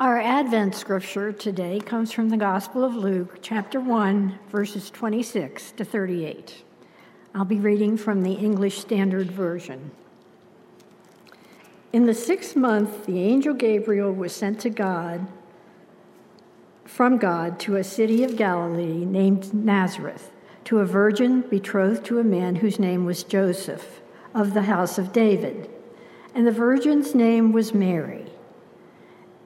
Our Advent scripture today comes from the Gospel of Luke, chapter 1, verses 26 to 38. I'll be reading from the English Standard Version. In the sixth month, the angel Gabriel was sent to God from God to a city of Galilee named Nazareth, to a virgin betrothed to a man whose name was Joseph, of the house of David. And the virgin's name was Mary.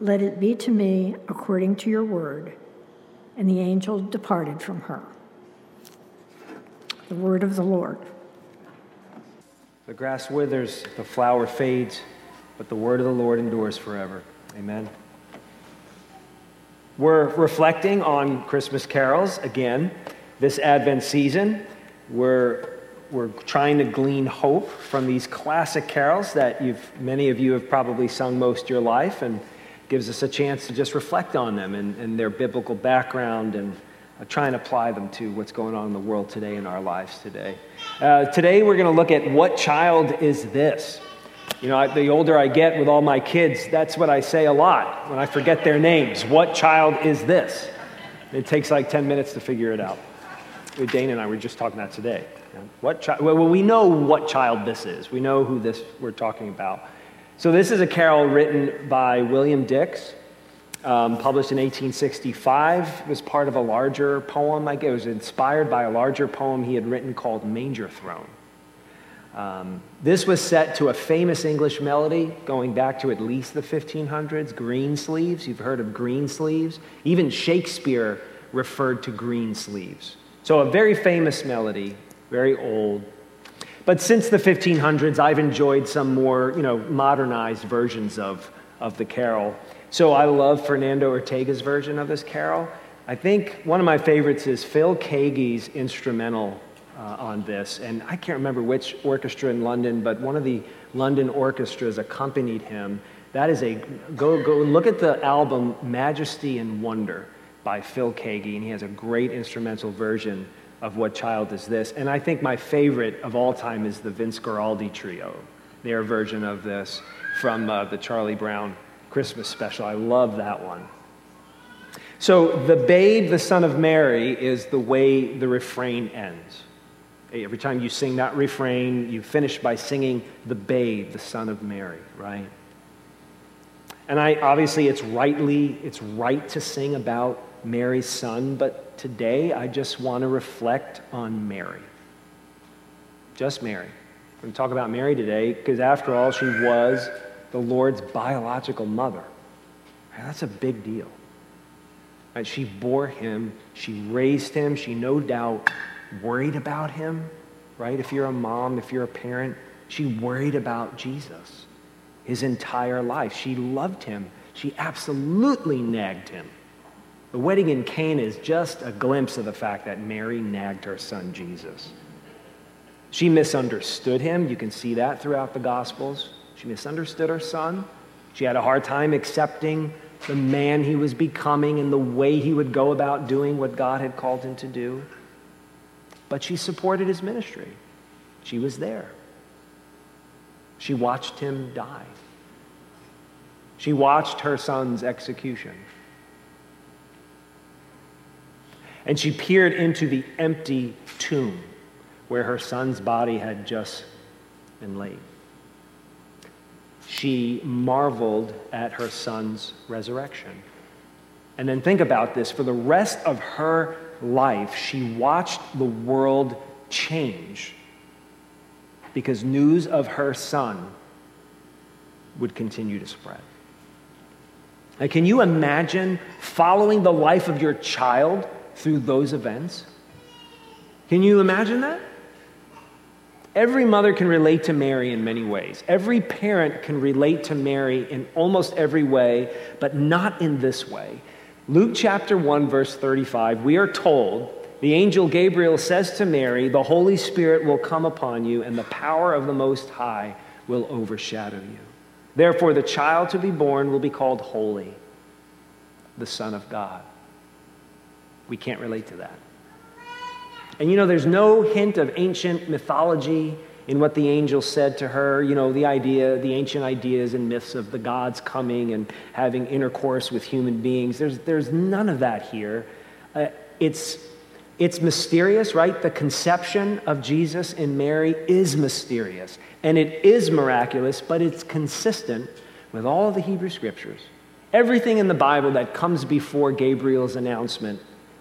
Let it be to me according to your word. And the angel departed from her. The word of the Lord. The grass withers, the flower fades, but the word of the Lord endures forever. Amen. We're reflecting on Christmas carols again this Advent season. We're, we're trying to glean hope from these classic carols that you've, many of you have probably sung most your life. And gives us a chance to just reflect on them and, and their biblical background and uh, try and apply them to what's going on in the world today in our lives today. Uh, today, we're going to look at what child is this? You know, I, the older I get with all my kids, that's what I say a lot when I forget their names. What child is this? It takes like 10 minutes to figure it out. Dane and I were just talking that today. What chi- well, we know what child this is. We know who this we're talking about. So, this is a carol written by William Dix, um, published in 1865. It was part of a larger poem. It was inspired by a larger poem he had written called Manger Throne. Um, this was set to a famous English melody going back to at least the 1500s, Greensleeves. You've heard of Greensleeves. Even Shakespeare referred to Greensleeves. So, a very famous melody, very old. But since the 1500s, I've enjoyed some more, you know, modernized versions of, of the carol. So I love Fernando Ortega's version of this carol. I think one of my favorites is Phil Keaggy's instrumental uh, on this. And I can't remember which orchestra in London, but one of the London orchestras accompanied him. That is a, go, go look at the album Majesty and Wonder by Phil Keaggy, and he has a great instrumental version of What Child Is This? And I think my favorite of all time is the Vince Guaraldi Trio, their version of this from uh, the Charlie Brown Christmas special. I love that one. So, the babe, the son of Mary, is the way the refrain ends. Every time you sing that refrain, you finish by singing the babe, the son of Mary, right? And I obviously it's rightly, it's right to sing about Mary's son, but today I just want to reflect on Mary. Just Mary. We're going to talk about Mary today because, after all, she was the Lord's biological mother. That's a big deal. Right? She bore him, she raised him, she no doubt worried about him, right? If you're a mom, if you're a parent, she worried about Jesus his entire life. She loved him, she absolutely nagged him. The wedding in Cana is just a glimpse of the fact that Mary nagged her son Jesus. She misunderstood him. You can see that throughout the Gospels. She misunderstood her son. She had a hard time accepting the man he was becoming and the way he would go about doing what God had called him to do. But she supported his ministry. She was there. She watched him die. She watched her son's execution. And she peered into the empty tomb where her son's body had just been laid. She marveled at her son's resurrection. And then think about this for the rest of her life, she watched the world change because news of her son would continue to spread. Now, can you imagine following the life of your child through those events? Can you imagine that? Every mother can relate to Mary in many ways. Every parent can relate to Mary in almost every way, but not in this way. Luke chapter 1, verse 35, we are told the angel Gabriel says to Mary, The Holy Spirit will come upon you, and the power of the Most High will overshadow you. Therefore, the child to be born will be called Holy, the Son of God. We can't relate to that. And you know, there's no hint of ancient mythology in what the angel said to her. You know, the idea, the ancient ideas and myths of the gods coming and having intercourse with human beings. There's, there's none of that here. Uh, it's it's mysterious, right? The conception of Jesus in Mary is mysterious and it is miraculous, but it's consistent with all the Hebrew scriptures. Everything in the Bible that comes before Gabriel's announcement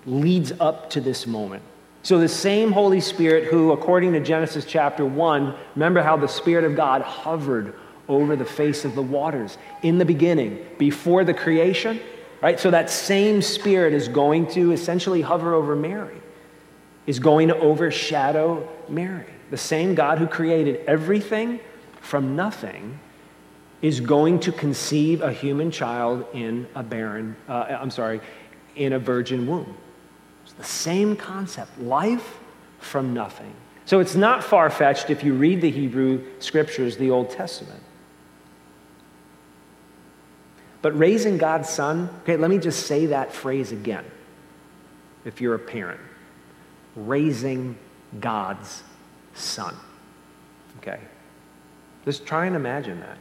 leads up to this moment. So, the same Holy Spirit, who, according to Genesis chapter 1, remember how the Spirit of God hovered over the face of the waters in the beginning, before the creation, right? So, that same Spirit is going to essentially hover over Mary is going to overshadow Mary. The same God who created everything from nothing is going to conceive a human child in a barren, uh, I'm sorry, in a virgin womb. It's the same concept life from nothing. So it's not far fetched if you read the Hebrew scriptures, the Old Testament. But raising God's son, okay, let me just say that phrase again if you're a parent raising God's son. Okay? Just try and imagine that.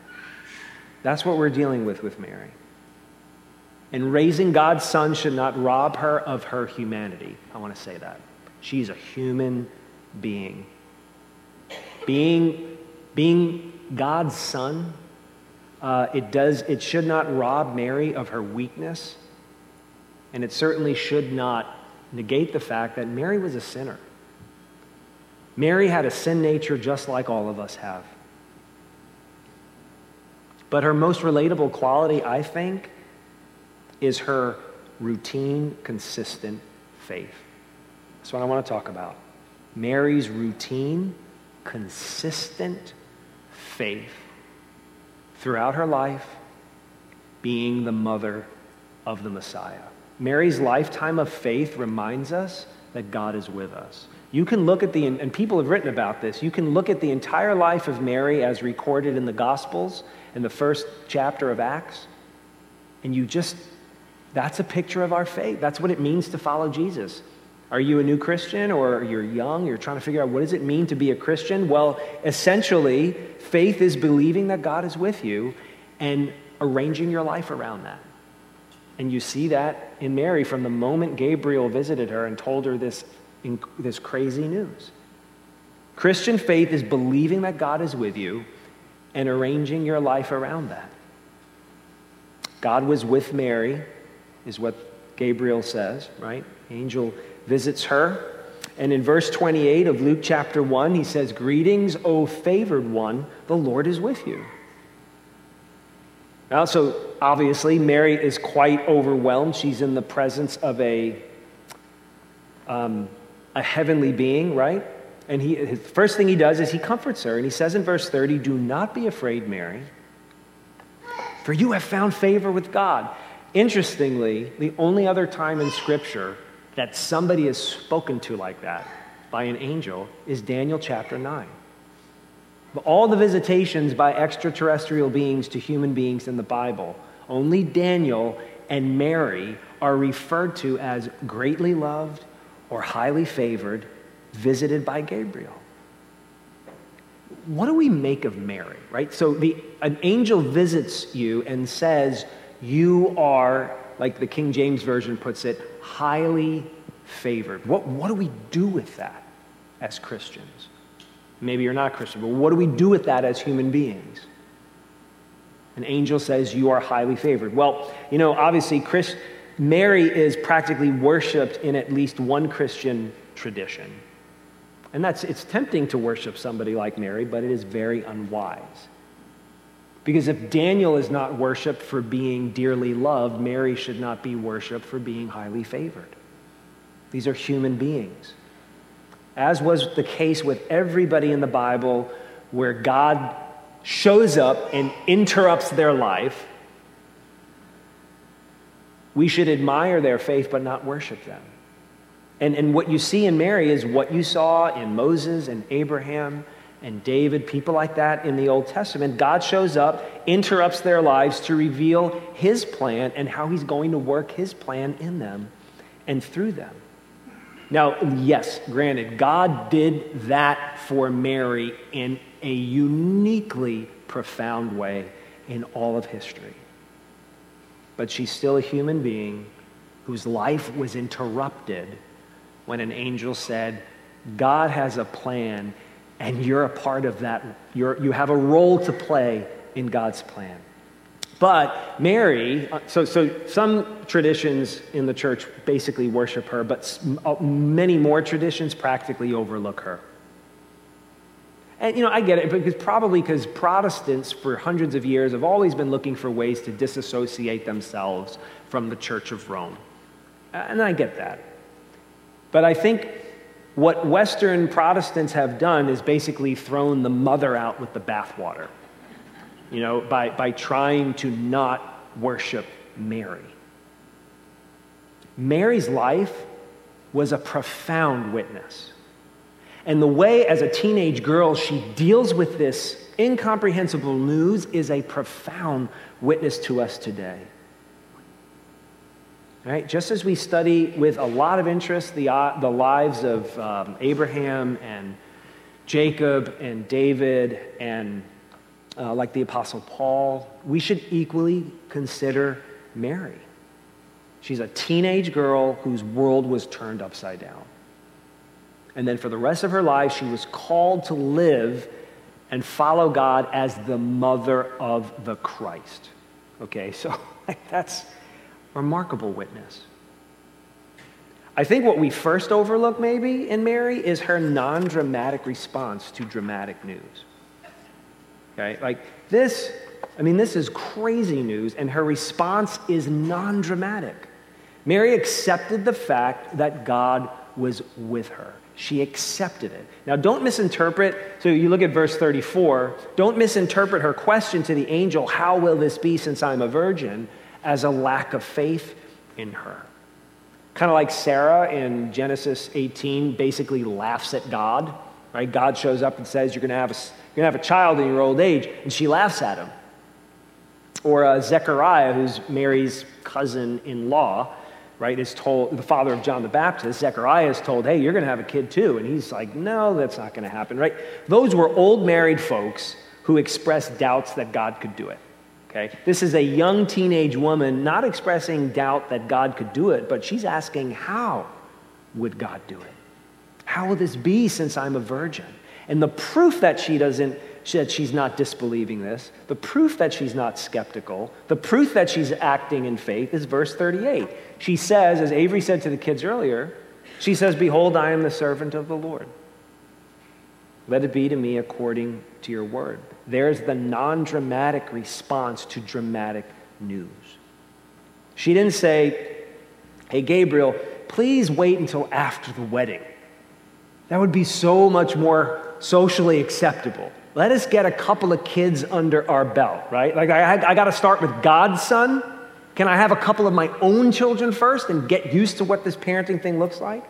That's what we're dealing with with Mary. And raising God's son should not rob her of her humanity. I want to say that. She's a human being. Being, being God's son, uh, it, does, it should not rob Mary of her weakness, and it certainly should not negate the fact that Mary was a sinner. Mary had a sin nature just like all of us have. But her most relatable quality, I think, is her routine, consistent faith. That's what I want to talk about. Mary's routine, consistent faith throughout her life, being the mother of the Messiah. Mary's lifetime of faith reminds us that God is with us. You can look at the, and people have written about this, you can look at the entire life of Mary as recorded in the Gospels in the first chapter of Acts, and you just, that's a picture of our faith. That's what it means to follow Jesus. Are you a new Christian or you're young? You're trying to figure out what does it mean to be a Christian? Well, essentially, faith is believing that God is with you and arranging your life around that. And you see that in Mary from the moment Gabriel visited her and told her this, this crazy news. Christian faith is believing that God is with you and arranging your life around that. God was with Mary, is what Gabriel says, right? Angel visits her. And in verse 28 of Luke chapter 1, he says, Greetings, O favored one, the Lord is with you. Now, so obviously, Mary is quite overwhelmed. She's in the presence of a, um, a heavenly being, right? And he, the first thing he does is he comforts her. And he says in verse 30, Do not be afraid, Mary, for you have found favor with God. Interestingly, the only other time in Scripture that somebody is spoken to like that by an angel is Daniel chapter 9. All the visitations by extraterrestrial beings to human beings in the Bible only Daniel and Mary are referred to as greatly loved or highly favored, visited by Gabriel. What do we make of Mary, right? So the, an angel visits you and says, You are, like the King James Version puts it, highly favored. What, what do we do with that as Christians? Maybe you're not Christian, but what do we do with that as human beings? An angel says, You are highly favored. Well, you know, obviously, Chris, Mary is practically worshiped in at least one Christian tradition. And that's, it's tempting to worship somebody like Mary, but it is very unwise. Because if Daniel is not worshiped for being dearly loved, Mary should not be worshiped for being highly favored. These are human beings. As was the case with everybody in the Bible where God shows up and interrupts their life, we should admire their faith but not worship them. And, and what you see in Mary is what you saw in Moses and Abraham and David, people like that in the Old Testament. God shows up, interrupts their lives to reveal his plan and how he's going to work his plan in them and through them. Now, yes, granted, God did that for Mary in a uniquely profound way in all of history. But she's still a human being whose life was interrupted when an angel said, God has a plan, and you're a part of that. You're, you have a role to play in God's plan. But Mary, uh, so, so some traditions in the church basically worship her, but uh, many more traditions practically overlook her. And, you know, I get it, because probably because Protestants for hundreds of years have always been looking for ways to disassociate themselves from the Church of Rome. And I get that. But I think what Western Protestants have done is basically thrown the mother out with the bathwater, you know, by, by trying to not worship Mary. Mary's life was a profound witness. And the way, as a teenage girl, she deals with this incomprehensible news is a profound witness to us today. Right? Just as we study with a lot of interest the, uh, the lives of um, Abraham and Jacob and David and uh, like the Apostle Paul, we should equally consider Mary. She's a teenage girl whose world was turned upside down. And then for the rest of her life, she was called to live and follow God as the mother of the Christ. Okay, so that's remarkable witness. I think what we first overlook, maybe, in Mary is her non dramatic response to dramatic news. Okay, like this, I mean, this is crazy news, and her response is non dramatic. Mary accepted the fact that God was with her. She accepted it. Now, don't misinterpret. So, you look at verse 34. Don't misinterpret her question to the angel, How will this be since I'm a virgin? As a lack of faith in her. Kind of like Sarah in Genesis 18 basically laughs at God, right? God shows up and says, You're going to have a, you're going to have a child in your old age, and she laughs at him. Or uh, Zechariah, who's Mary's cousin in law, right, is told, the father of John the Baptist, Zechariah is told, hey, you're going to have a kid too. And he's like, no, that's not going to happen, right? Those were old married folks who expressed doubts that God could do it. Okay? This is a young teenage woman not expressing doubt that God could do it, but she's asking, how would God do it? How will this be since I'm a virgin? And the proof that she doesn't that she's not disbelieving this, the proof that she's not skeptical, the proof that she's acting in faith is verse 38. She says, as Avery said to the kids earlier, she says, Behold, I am the servant of the Lord. Let it be to me according to your word. There's the non dramatic response to dramatic news. She didn't say, Hey, Gabriel, please wait until after the wedding. That would be so much more socially acceptable. Let us get a couple of kids under our belt, right? Like, I, I got to start with God's son. Can I have a couple of my own children first and get used to what this parenting thing looks like?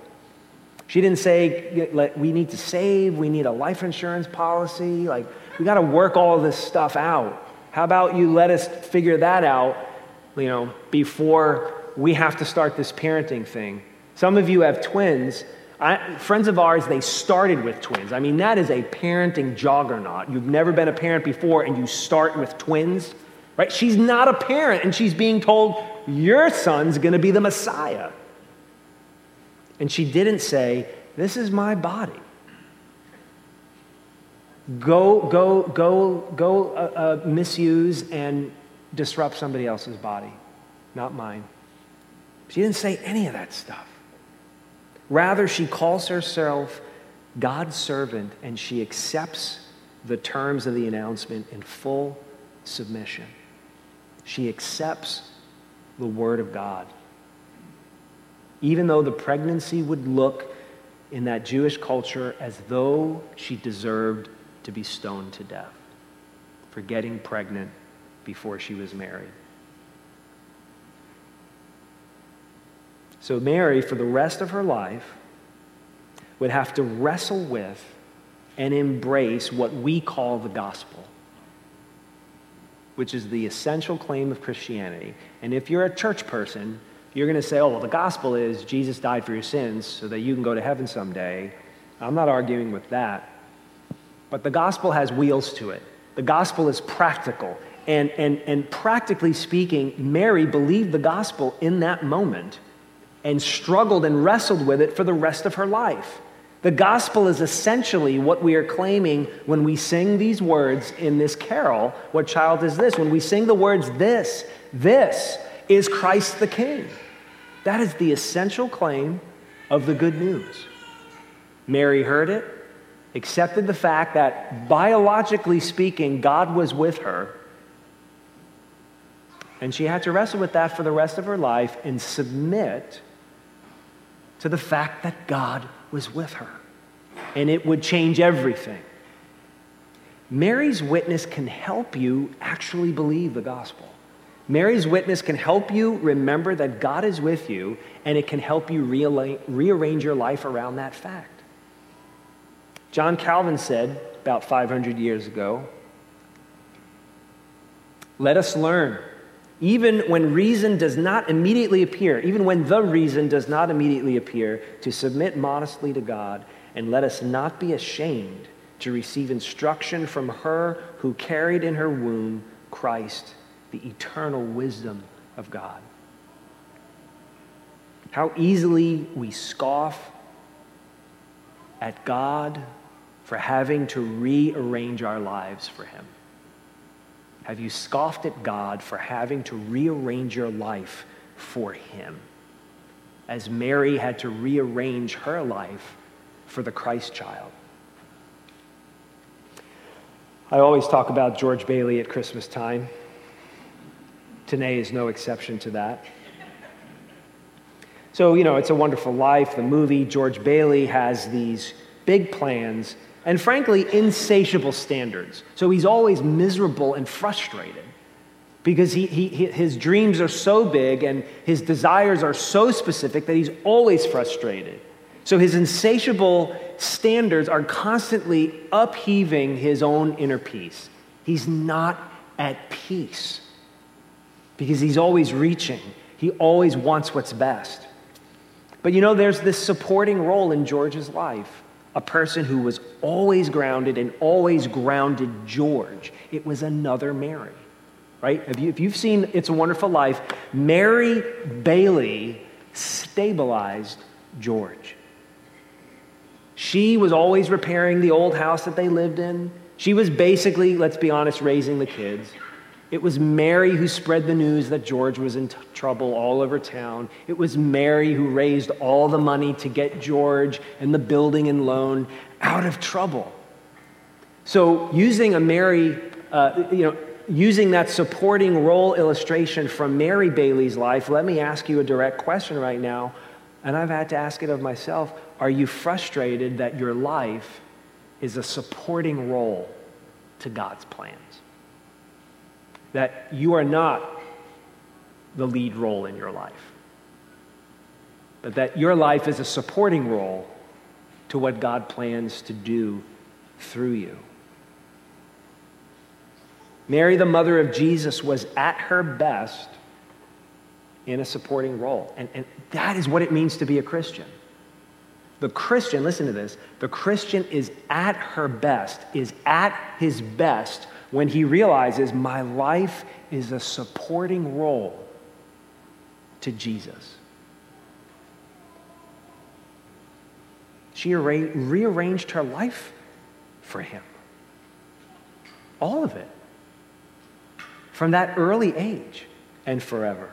She didn't say, we need to save, we need a life insurance policy. Like, we got to work all this stuff out. How about you let us figure that out you know, before we have to start this parenting thing. Some of you have twins. I, friends of ours, they started with twins. I mean, that is a parenting juggernaut. You've never been a parent before, and you start with twins, right? She's not a parent, and she's being told, Your son's going to be the Messiah. And she didn't say, This is my body. Go, go, go, go uh, uh, misuse and disrupt somebody else's body, not mine. She didn't say any of that stuff. Rather, she calls herself God's servant and she accepts the terms of the announcement in full submission. She accepts the word of God. Even though the pregnancy would look in that Jewish culture as though she deserved to be stoned to death for getting pregnant before she was married. So, Mary, for the rest of her life, would have to wrestle with and embrace what we call the gospel, which is the essential claim of Christianity. And if you're a church person, you're going to say, oh, well, the gospel is Jesus died for your sins so that you can go to heaven someday. I'm not arguing with that. But the gospel has wheels to it. The gospel is practical. And, and, and practically speaking, Mary believed the gospel in that moment and struggled and wrestled with it for the rest of her life. The gospel is essentially what we are claiming when we sing these words in this carol. What child is this? When we sing the words, this, this is Christ the King. That is the essential claim of the good news. Mary heard it, accepted the fact that biologically speaking, God was with her and she had to wrestle with that for the rest of her life and submit to the fact that God was with her. And it would change everything. Mary's witness can help you actually believe the gospel. Mary's witness can help you remember that God is with you, and it can help you rearrange your life around that fact. John Calvin said about 500 years ago, Let us learn even when reason does not immediately appear, even when the reason does not immediately appear, to submit modestly to God, and let us not be ashamed to receive instruction from her who carried in her womb Christ, the eternal wisdom of God. How easily we scoff at God for having to rearrange our lives for Him. Have you scoffed at God for having to rearrange your life for Him? As Mary had to rearrange her life for the Christ child. I always talk about George Bailey at Christmas time. Today is no exception to that. So, you know, it's a wonderful life. The movie, George Bailey has these big plans and frankly, insatiable standards. So he's always miserable and frustrated because he, he, his dreams are so big and his desires are so specific that he's always frustrated. So his insatiable standards are constantly upheaving his own inner peace. He's not at peace because he's always reaching, he always wants what's best. But you know, there's this supporting role in George's life a person who was always grounded and always grounded George. It was another Mary, right? If, you, if you've seen It's a Wonderful Life, Mary Bailey stabilized George. She was always repairing the old house that they lived in. She was basically, let's be honest, raising the kids. It was Mary who spread the news that George was in t- trouble all over town. It was Mary who raised all the money to get George and the building and loan out of trouble. So, using a Mary, uh, you know, using that supporting role illustration from Mary Bailey's life, let me ask you a direct question right now. And I've had to ask it of myself Are you frustrated that your life is a supporting role to God's plans? That you are not the lead role in your life, but that your life is a supporting role to what God plans to do through you. Mary, the mother of Jesus, was at her best in a supporting role. And, and that is what it means to be a Christian. The Christian, listen to this, the Christian is at her best, is at his best when he realizes my life is a supporting role to Jesus. She rearranged her life for him. All of it. From that early age and forever.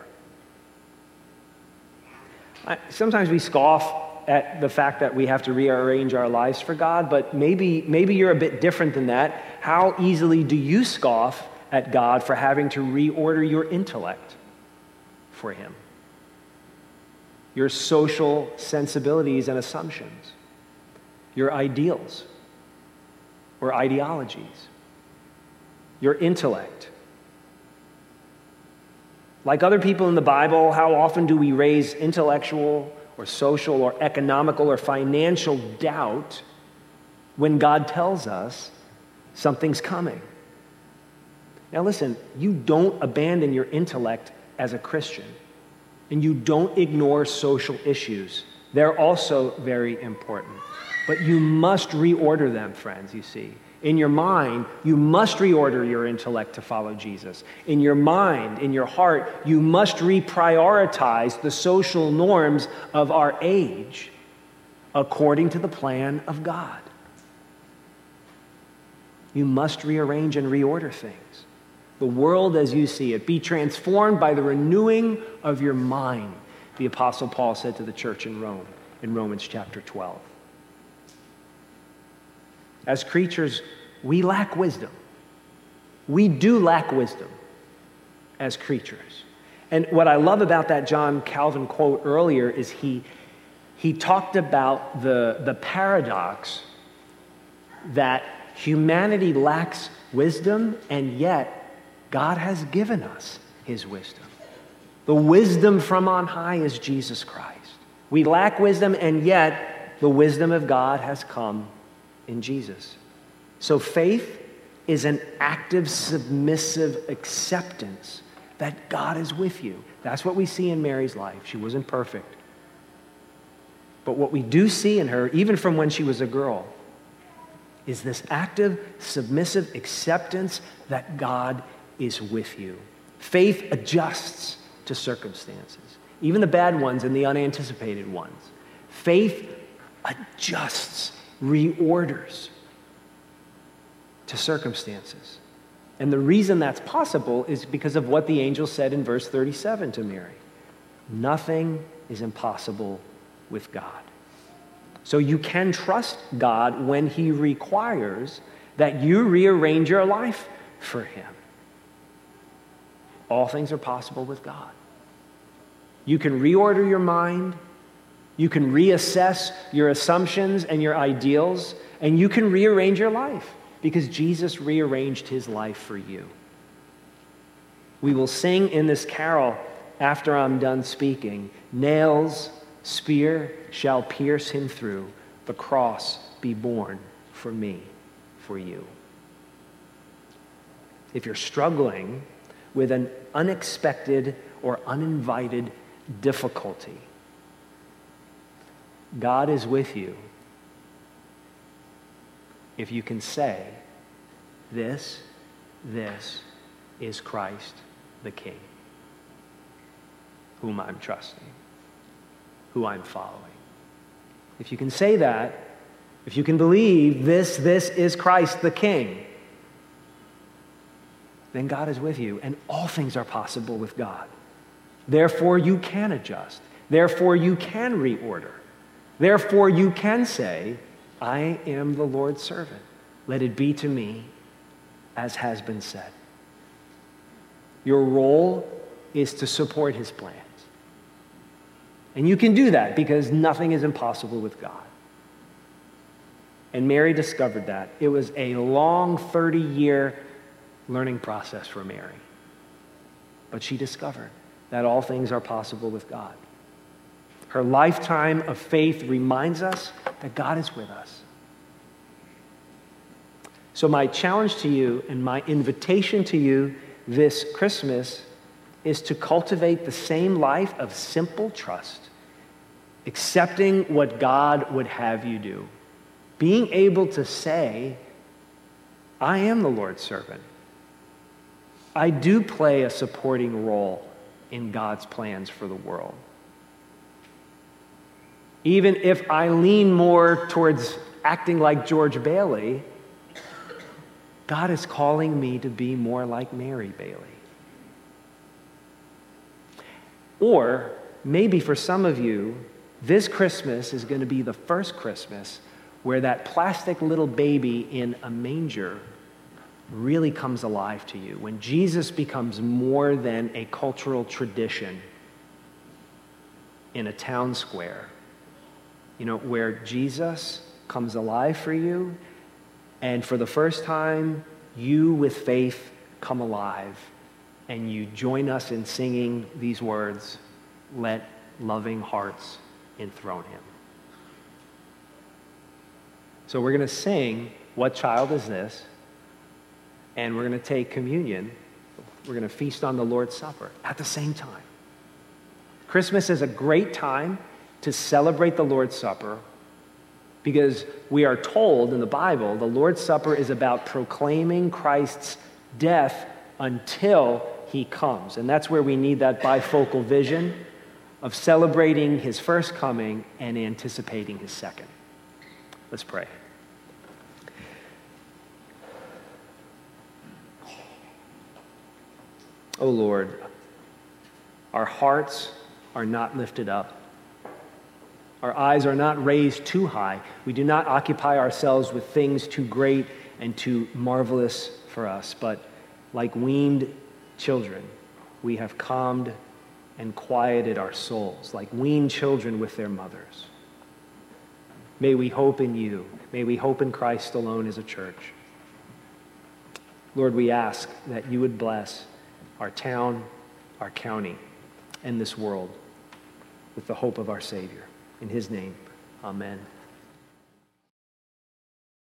I, sometimes we scoff at the fact that we have to rearrange our lives for God, but maybe, maybe you're a bit different than that. How easily do you scoff at God for having to reorder your intellect for Him? Your social sensibilities and assumptions, your ideals or ideologies, your intellect. Like other people in the Bible, how often do we raise intellectual or social or economical or financial doubt when God tells us something's coming. Now, listen, you don't abandon your intellect as a Christian, and you don't ignore social issues. They're also very important. But you must reorder them, friends, you see. In your mind, you must reorder your intellect to follow Jesus. In your mind, in your heart, you must reprioritize the social norms of our age according to the plan of God. You must rearrange and reorder things. The world as you see it. Be transformed by the renewing of your mind, the Apostle Paul said to the church in Rome in Romans chapter 12. As creatures, we lack wisdom. We do lack wisdom as creatures. And what I love about that John Calvin quote earlier is he, he talked about the, the paradox that humanity lacks wisdom, and yet God has given us his wisdom. The wisdom from on high is Jesus Christ. We lack wisdom, and yet the wisdom of God has come in Jesus. So faith is an active, submissive acceptance that God is with you. That's what we see in Mary's life. She wasn't perfect. But what we do see in her, even from when she was a girl, is this active, submissive acceptance that God is with you. Faith adjusts to circumstances, even the bad ones and the unanticipated ones. Faith adjusts reorders to circumstances. And the reason that's possible is because of what the angel said in verse 37 to Mary Nothing is impossible with God. So you can trust God when He requires that you rearrange your life for Him. All things are possible with God. You can reorder your mind, you can reassess your assumptions and your ideals, and you can rearrange your life because Jesus rearranged his life for you. We will sing in this carol after I'm done speaking nails, spear shall pierce him through, the cross be borne for me, for you. If you're struggling with an unexpected or uninvited difficulty, God is with you if you can say, This, this is Christ the King, whom I'm trusting, who I'm following. If you can say that, if you can believe this, this is Christ the King, then God is with you, and all things are possible with God. Therefore, you can adjust. Therefore, you can reorder. Therefore, you can say, I am the Lord's servant. Let it be to me as has been said. Your role is to support his plans. And you can do that because nothing is impossible with God. And Mary discovered that. It was a long 30 year learning process for Mary. But she discovered that all things are possible with God. Her lifetime of faith reminds us that God is with us. So, my challenge to you and my invitation to you this Christmas is to cultivate the same life of simple trust, accepting what God would have you do, being able to say, I am the Lord's servant. I do play a supporting role in God's plans for the world. Even if I lean more towards acting like George Bailey, God is calling me to be more like Mary Bailey. Or maybe for some of you, this Christmas is going to be the first Christmas where that plastic little baby in a manger really comes alive to you. When Jesus becomes more than a cultural tradition in a town square, you know, where Jesus comes alive for you, and for the first time, you with faith come alive, and you join us in singing these words Let loving hearts enthrone him. So we're going to sing, What Child Is This? And we're going to take communion. We're going to feast on the Lord's Supper at the same time. Christmas is a great time to celebrate the Lord's Supper because we are told in the Bible the Lord's Supper is about proclaiming Christ's death until he comes. And that's where we need that bifocal vision of celebrating his first coming and anticipating his second. Let's pray. Oh Lord, our hearts are not lifted up. Our eyes are not raised too high. We do not occupy ourselves with things too great and too marvelous for us, but like weaned children, we have calmed and quieted our souls, like weaned children with their mothers. May we hope in you. May we hope in Christ alone as a church. Lord, we ask that you would bless our town, our county, and this world with the hope of our Savior. In his name, amen.